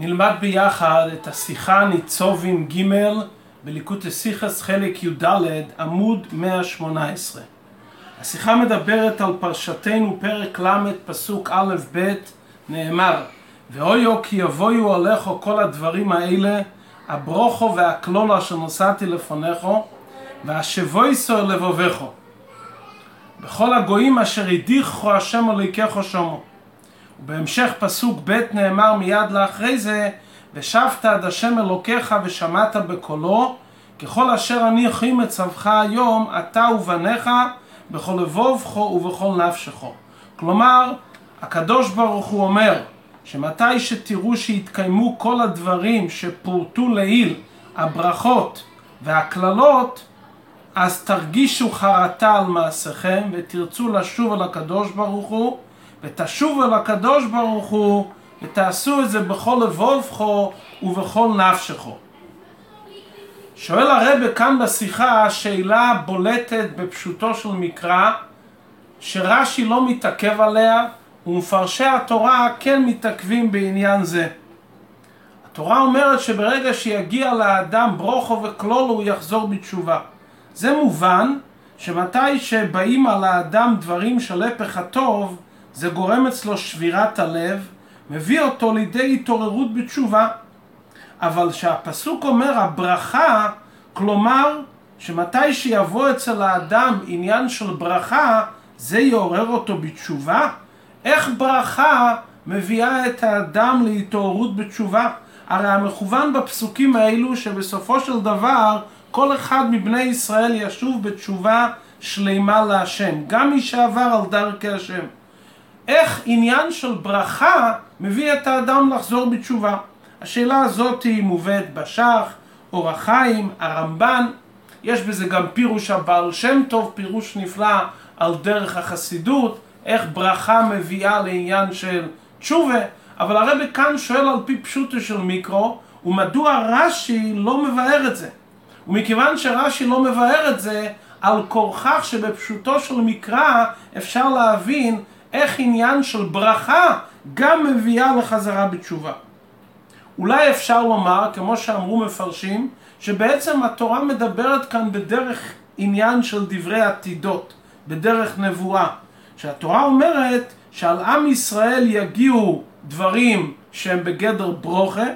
נלמד ביחד את השיחה ניצובים ג' בליקוטי סיכס חלק י"ד עמוד 118. השיחה מדברת על פרשתנו פרק ל' פסוק א' ב' נאמר ואויו כי יבואו עליך כל הדברים האלה הברוכו והכלולה שנוסעתי לפניכו והשבויסו לבובכו בכל הגויים אשר הדיחו השם אלוהיכך שומו ובהמשך פסוק ב' נאמר מיד לאחרי זה ושבת עד השם אלוקיך ושמעת בקולו ככל אשר אני יכולים מצווך היום אתה ובניך בכל לבובך ובכל נפשך כלומר הקדוש ברוך הוא אומר שמתי שתראו שהתקיימו כל הדברים שפורטו לעיל הברכות והקללות אז תרגישו חרטה על מעשיכם ותרצו לשוב אל הקדוש ברוך הוא ותשוב אל הקדוש ברוך הוא ותעשו את זה בכל לבובכו ובכל נפשכו. שואל הרבה כאן בשיחה שאלה בולטת בפשוטו של מקרא שרש"י לא מתעכב עליה ומפרשי התורה כן מתעכבים בעניין זה. התורה אומרת שברגע שיגיע לאדם ברוכו וכלולו הוא יחזור בתשובה. זה מובן שמתי שבאים על האדם דברים של הפך הטוב זה גורם אצלו שבירת הלב, מביא אותו לידי התעוררות בתשובה. אבל שהפסוק אומר הברכה, כלומר שמתי שיבוא אצל האדם עניין של ברכה, זה יעורר אותו בתשובה? איך ברכה מביאה את האדם להתעוררות בתשובה? הרי המכוון בפסוקים האלו שבסופו של דבר כל אחד מבני ישראל ישוב בתשובה שלימה להשם, גם מי שעבר על דרכי השם. איך עניין של ברכה מביא את האדם לחזור בתשובה. השאלה הזאת היא מובאת בשח, אור החיים, הרמב"ן, יש בזה גם פירוש הבעל שם טוב, פירוש נפלא על דרך החסידות, איך ברכה מביאה לעניין של תשובה, אבל הרבי כאן שואל על פי פשוטו של מיקרו, ומדוע רש"י לא מבאר את זה? ומכיוון שרש"י לא מבאר את זה, על כורכך שבפשוטו של מקרא אפשר להבין איך עניין של ברכה גם מביאה לחזרה בתשובה. אולי אפשר לומר, כמו שאמרו מפרשים, שבעצם התורה מדברת כאן בדרך עניין של דברי עתידות, בדרך נבואה. שהתורה אומרת שעל עם ישראל יגיעו דברים שהם בגדר ברוכה,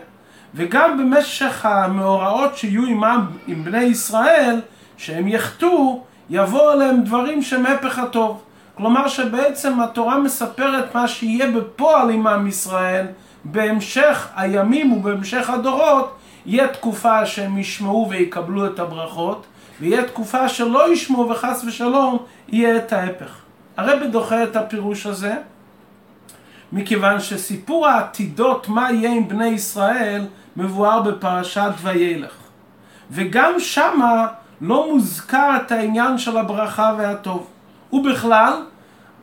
וגם במשך המאורעות שיהיו עמם, עם בני ישראל, שהם יחטאו, יבואו עליהם דברים שהם הפך הטוב. כלומר שבעצם התורה מספרת מה שיהיה בפועל עם עם ישראל בהמשך הימים ובהמשך הדורות יהיה תקופה שהם ישמעו ויקבלו את הברכות ויהיה תקופה שלא ישמעו וחס ושלום יהיה את ההפך. הרבי דוחה את הפירוש הזה מכיוון שסיפור העתידות מה יהיה עם בני ישראל מבואר בפרשת וילך וגם שמה לא מוזכר את העניין של הברכה והטוב ובכלל,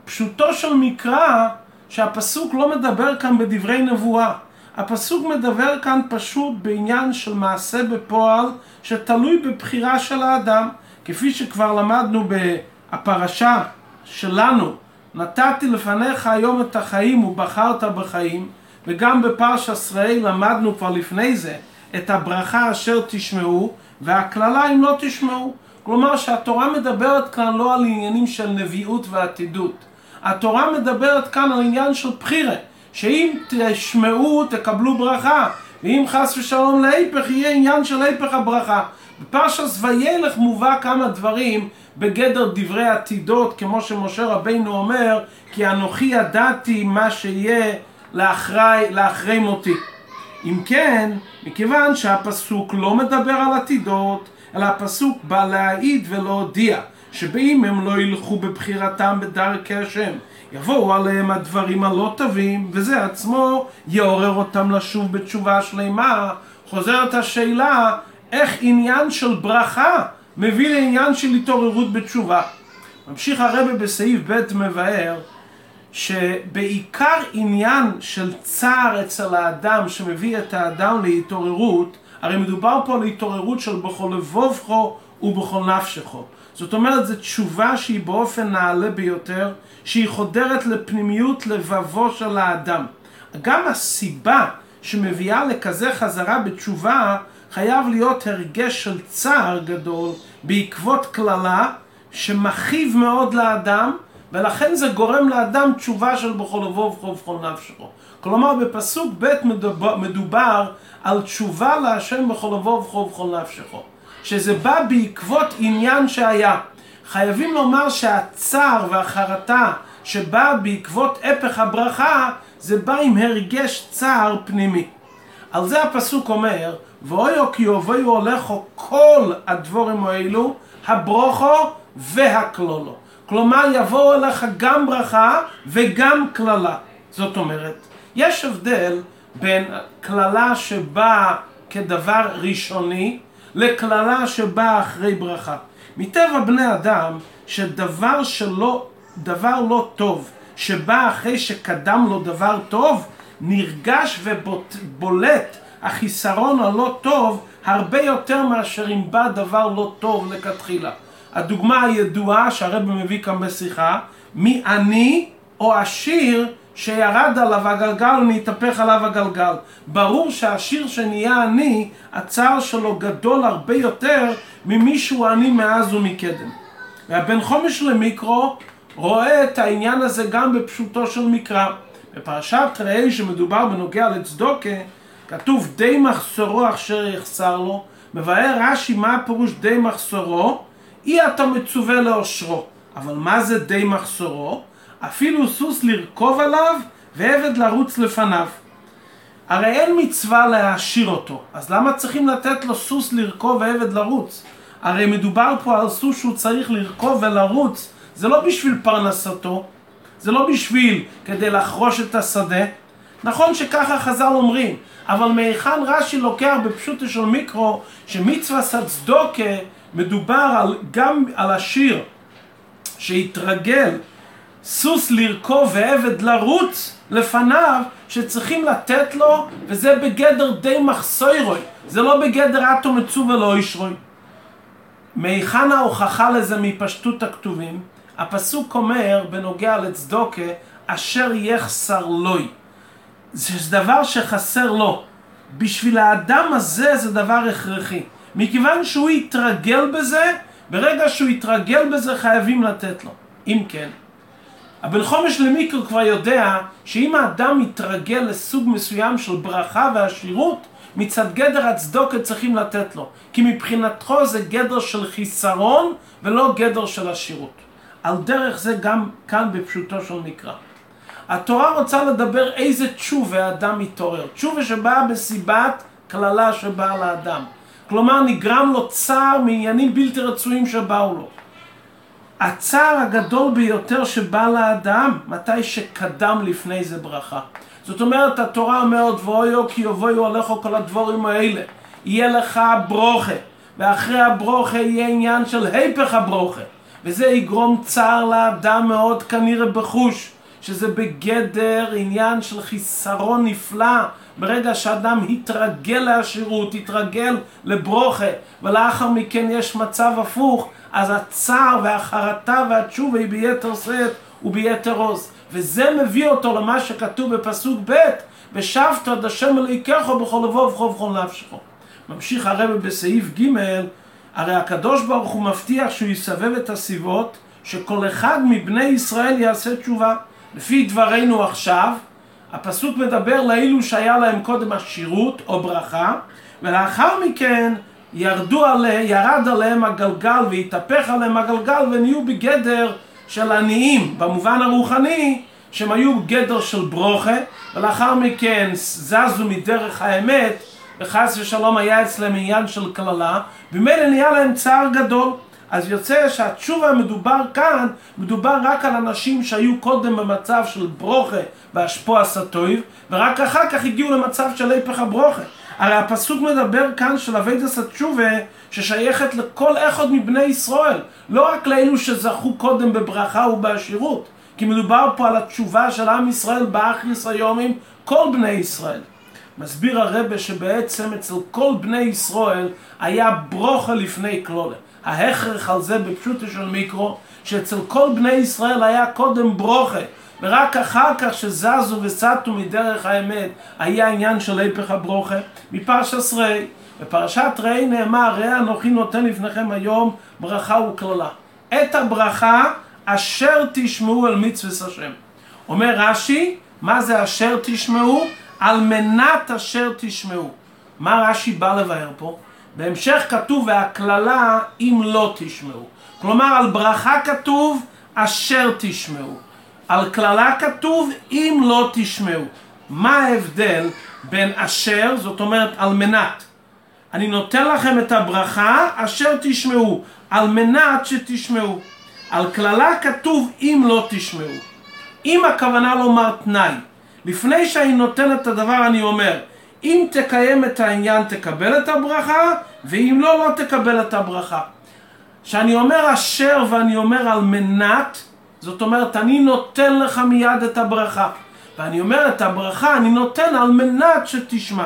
פשוטו של מקרא שהפסוק לא מדבר כאן בדברי נבואה. הפסוק מדבר כאן פשוט בעניין של מעשה בפועל שתלוי בבחירה של האדם. כפי שכבר למדנו בפרשה שלנו, נתתי לפניך היום את החיים ובחרת בחיים, וגם בפרש עשראי למדנו כבר לפני זה את הברכה אשר תשמעו, והקללה אם לא תשמעו. כלומר שהתורה מדברת כאן לא על עניינים של נביאות ועתידות. התורה מדברת כאן על עניין של בחירה, שאם תשמעו תקבלו ברכה, ואם חס ושלום להיפך יהיה עניין של היפך הברכה. בפרשת וילך מובא כמה דברים בגדר דברי עתידות, כמו שמשה רבינו אומר, כי אנוכי ידעתי מה שיהיה לאחרי, לאחרי מותי. אם כן, מכיוון שהפסוק לא מדבר על עתידות, אלא הפסוק בא להעיד ולהודיע שבאם הם לא ילכו בבחירתם בדרכי השם. יבואו עליהם הדברים הלא טובים וזה עצמו יעורר אותם לשוב בתשובה שלמה. חוזרת השאלה איך עניין של ברכה מביא לעניין של התעוררות בתשובה? ממשיך הרבה בסעיף ב' מבאר שבעיקר עניין של צער אצל האדם שמביא את האדם להתעוררות הרי מדובר פה על התעוררות של בכל לבובכו ובכל נפשכו. זאת אומרת, זו תשובה שהיא באופן נעלה ביותר, שהיא חודרת לפנימיות לבבו של האדם. גם הסיבה שמביאה לכזה חזרה בתשובה, חייב להיות הרגש של צער גדול בעקבות קללה שמכאיב מאוד לאדם, ולכן זה גורם לאדם תשובה של בכל לבוא ובכל בכל נפשו. כלומר, בפסוק ב' מדובר, מדובר על תשובה להשם בכל לבוא ובכל בכל נפשו. שזה בא בעקבות עניין שהיה. חייבים לומר שהצער והחרטה שבא בעקבות הפך הברכה, זה בא עם הרגש צער פנימי. על זה הפסוק אומר, ואויו כי יובאו הולכו כל הדבורים האלו, הברוכו והכלולו. כלומר, יבואו אליך גם ברכה וגם קללה. זאת אומרת, יש הבדל בין קללה שבאה כדבר ראשוני לקללה שבאה אחרי ברכה. מטבע בני אדם, שדבר שלא, דבר לא טוב, שבא אחרי שקדם לו דבר טוב, נרגש ובולט החיסרון הלא טוב הרבה יותר מאשר אם בא דבר לא טוב לכתחילה. הדוגמה הידועה שהרב מביא כאן בשיחה, מי עני או עשיר שירד עליו הגלגל ונתהפך עליו הגלגל. ברור שהשיר שנהיה עני, הצער שלו גדול הרבה יותר ממישהו עני מאז ומקדם. והבן חומש למיקרו רואה את העניין הזה גם בפשוטו של מקרא. בפרשת ראה שמדובר בנוגע לצדוקה, כתוב די מחסורו אשר יחסר לו, מבאר רש"י מה הפירוש די מחסורו, אי אתה מצווה לאושרו. אבל מה זה די מחסורו? אפילו סוס לרכוב עליו ועבד לרוץ לפניו. הרי אין מצווה להעשיר אותו, אז למה צריכים לתת לו סוס לרכוב ועבד לרוץ? הרי מדובר פה על סוס שהוא צריך לרכוב ולרוץ, זה לא בשביל פרנסתו, זה לא בשביל כדי לחרוש את השדה. נכון שככה חז"ל אומרים, אבל מהיכן רש"י לוקח בפשוטו של מיקרו שמצווה סצדוקה מדובר על, גם על השיר שהתרגל סוס לרכוב ועבד לרוץ לפניו שצריכים לתת לו וזה בגדר די מחסוירוי. זה לא בגדר אטו מצו ולא אישרוי. מהיכן ההוכחה לזה מפשטות הכתובים? הפסוק אומר בנוגע לצדוקה אשר יחסר לוי זה דבר שחסר לו. בשביל האדם הזה זה דבר הכרחי. מכיוון שהוא יתרגל בזה ברגע שהוא יתרגל בזה חייבים לתת לו. אם כן הבן חומש למיקרו כבר יודע שאם האדם מתרגל לסוג מסוים של ברכה ועשירות, מצד גדר הצדוקה צריכים לתת לו. כי מבחינתו זה גדר של חיסרון ולא גדר של עשירות. על דרך זה גם כאן בפשוטו של מקרא. התורה רוצה לדבר איזה תשובה האדם מתעורר. תשובה שבאה בסיבת קללה שבאה לאדם. כלומר נגרם לו צער מעניינים בלתי רצויים שבאו לו. הצער הגדול ביותר שבא לאדם, מתי שקדם לפני זה ברכה. זאת אומרת, התורה אומרת, ואויו כי יבואו עליך כל הדבורים האלה. יהיה לך ברוכה, ואחרי הברוכה יהיה עניין של היפך הברוכה. וזה יגרום צער לאדם מאוד כנראה בחוש, שזה בגדר עניין של חיסרון נפלא. ברגע שאדם התרגל לעשירות, התרגל לברוכה, ולאחר מכן יש מצב הפוך, אז הצער והחרטה והתשובה היא ביתר שאת וביתר עוז. וזה מביא אותו למה שכתוב בפסוק ב' ושבת עד השם אלוהיכך בכל לבוא ובכל ובכל נפשך. ממשיך הרב בסעיף ג' הרי הקדוש ברוך הוא מבטיח שהוא יסבב את הסיבות שכל אחד מבני ישראל יעשה תשובה. לפי דברינו עכשיו, הפסוק מדבר לאלו שהיה להם קודם עשירות או ברכה, ולאחר מכן ירדו עליהם, ירד עליהם הגלגל והתהפך עליהם הגלגל ונהיו בגדר של עניים במובן הרוחני שהם היו בגדר של ברוכה ולאחר מכן זזו מדרך האמת וחס ושלום היה אצלם עניין של קללה ומילא נהיה להם צער גדול. אז יוצא שהתשובה המדובר כאן מדובר רק על אנשים שהיו קודם במצב של ברוכה והשפוע סטויב ורק אחר כך הגיעו למצב של היפך הברוכה הרי הפסוק מדבר כאן של אביידס התשובה ששייכת לכל אחד מבני ישראל, לא רק לאלו שזכו קודם בברכה ובעשירות, כי מדובר פה על התשובה של עם ישראל באחריס היומים, כל בני ישראל. מסביר הרבה שבעצם אצל כל בני ישראל היה ברוכה לפני כלולה. ההכרח על זה בפשוטו של מיקרו, שאצל כל בני ישראל היה קודם ברוכה, ורק אחר כך שזזו וסטו מדרך האמת, היה עניין של היפך הברוכה. מפרשת ריי, בפרשת ריי נאמר, ראה אנוכי נותן לפניכם היום ברכה וקללה. את הברכה אשר תשמעו על מצווה השם. אומר רש"י, מה זה אשר תשמעו? על מנת אשר תשמעו. מה רש"י בא לבאר פה? בהמשך כתוב והקללה אם לא תשמעו. כלומר על ברכה כתוב אשר תשמעו. על קללה כתוב אם לא תשמעו. מה ההבדל בין אשר, זאת אומרת על מנת. אני נותן לכם את הברכה אשר תשמעו, על מנת שתשמעו. על קללה כתוב אם לא תשמעו. אם הכוונה לומר תנאי, לפני שאני נותן את הדבר אני אומר, אם תקיים את העניין תקבל את הברכה, ואם לא, לא תקבל את הברכה. כשאני אומר אשר ואני אומר על מנת, זאת אומרת, אני נותן לך מיד את הברכה. ואני אומר את הברכה, אני נותן על מנת שתשמע.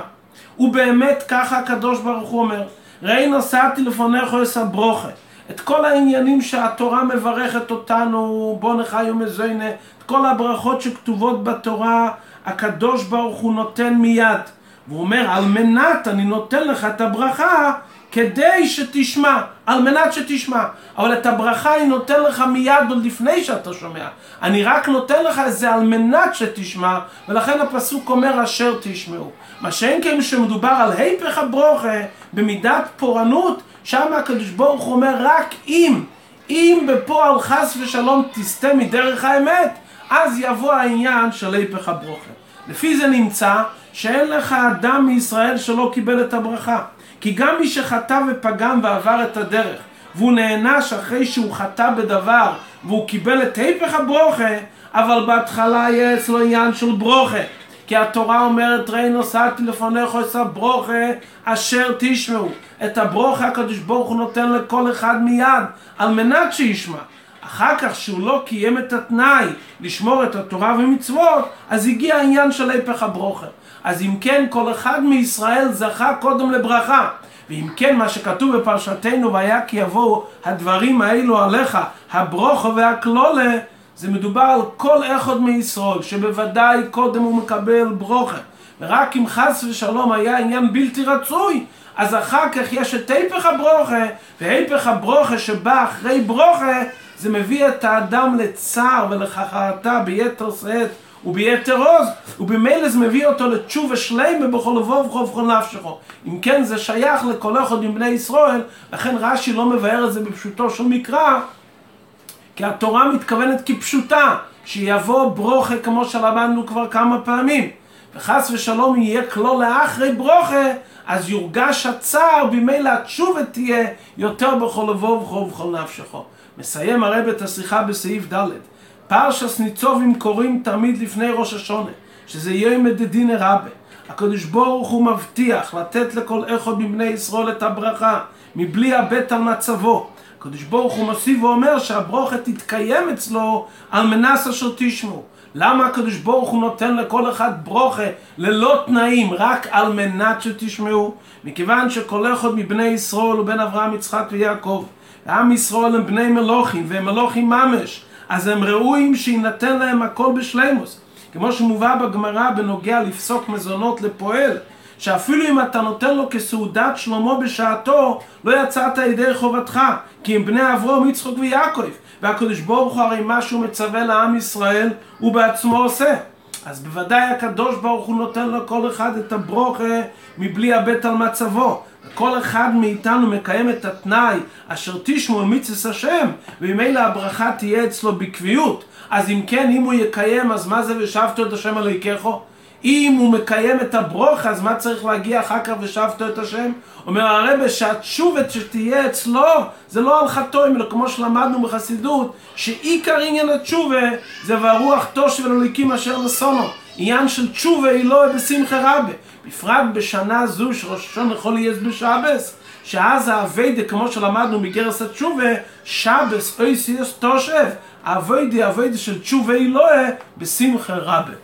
ובאמת ככה הקדוש ברוך הוא אומר, ראי נשאתי לפניך אס הברוכה. את כל העניינים שהתורה מברכת אותנו, בוא נחיו מזוינה, את כל הברכות שכתובות בתורה, הקדוש ברוך הוא נותן מיד. והוא אומר, על מנת אני נותן לך את הברכה כדי שתשמע, על מנת שתשמע. אבל את הברכה אני נותן לך מיד עוד לפני שאתה שומע. אני רק נותן לך את זה על מנת שתשמע, ולכן הפסוק אומר אשר תשמעו. מה שאין כן שמדובר על היפך הברוכה, במידת פורענות, שם הקדוש ברוך הוא אומר רק אם, אם בפועל חס ושלום תסטה מדרך האמת, אז יבוא העניין של היפך הברוכה. לפי זה נמצא שאין לך אדם מישראל שלא קיבל את הברכה. כי גם מי שחטא ופגם ועבר את הדרך, והוא נענש אחרי שהוא חטא בדבר, והוא קיבל את היפך הברוכה, אבל בהתחלה היה אצלו עניין של ברוכה. כי התורה אומרת, ראי נוסעתי לפניך את הברוכה אשר תשמעו. את הברוכה הקדוש ברוך הוא נותן לכל אחד מיד, על מנת שישמע. אחר כך שהוא לא קיים את התנאי לשמור את התורה ומצוות, אז הגיע העניין של היפך הברוכה. אז אם כן, כל אחד מישראל זכה קודם לברכה. ואם כן, מה שכתוב בפרשתנו, והיה כי יבואו הדברים האלו עליך, הברוכו והכלולה, זה מדובר על כל אחד מישראל, שבוודאי קודם הוא מקבל ברוכה. ורק אם חס ושלום היה עניין בלתי רצוי, אז אחר כך יש את היפך הברוכה, והיפך הברוכה שבא אחרי ברוכה, זה מביא את האדם לצער ולחרטה ביתר שאת וביתר עוז, ובמילא זה מביא אותו לתשובה שלמה בכל לבוב ובכל בכל נפשכו. אם כן, זה שייך לכל אחד מבני ישראל, לכן רש"י לא מבאר את זה בפשוטו של מקרא, כי התורה מתכוונת כפשוטה, שיבוא ברוכה כמו שלמדנו כבר כמה פעמים. וחס ושלום יהיה כלו לאחרי ברוכה, אז יורגש הצער, במילא התשובה תהיה יותר בכל לבוב ובכל נפשכו. מסיים הרב את השיחה בסעיף ד' פרשס ניצובים קוראים תמיד לפני ראש השונה, שזה יום מדדינא רבה. הקדוש ברוך הוא מבטיח לתת לכל אחד מבני ישראל את הברכה, מבלי לאבד על מצבו. הקדוש ברוך הוא מוסיף ואומר שהברוכה תתקיים אצלו על מנס אשר תשמעו. למה הקדוש ברוך הוא נותן לכל אחד ברוכה ללא תנאים, רק על מנת שתשמעו? מכיוון שכל אחד מבני ישראל הוא בן אברהם, יצחק ויעקב. עם ישראל הם בני מלוכים, והם מלוכים ממש. אז הם ראויים שיינתן להם הכל בשלימוס. כמו שמובא בגמרא בנוגע לפסוק מזונות לפועל, שאפילו אם אתה נותן לו כסעודת שלמה בשעתו, לא יצאת ידי חובתך, כי הם בני אברום, יצחוק ויעקב. והקדוש ברוך הוא הרי מה שהוא מצווה לעם ישראל, הוא בעצמו עושה. אז בוודאי הקדוש ברוך הוא נותן לכל אחד את הברוכה מבלי הבט על מצבו. כל אחד מאיתנו מקיים את התנאי אשר תשמעו על מצווה השם וממילא הברכה תהיה אצלו בקביעות אז אם כן אם הוא יקיים אז מה זה ושבתו את השם אלוהיכךו? אם הוא מקיים את הברוך אז מה צריך להגיע אחר כך ושבתו את השם? אומר הרבה שהתשובת שתהיה אצלו זה לא על חתום אלא כמו שלמדנו בחסידות שעיקר עניין התשובה זה והרוח תושב אלוהיקים אשר נסונו עניין של תשובה היא לא בשמחה רבה בפרט בשנה זו שראש השונה יכול להיות בשבס, שאז האביידה, כמו שלמדנו מגרס התשובה, שבס אוי סיוס תושב, האביידה, האביידה של תשובה אלוהה, בשמחה רבה.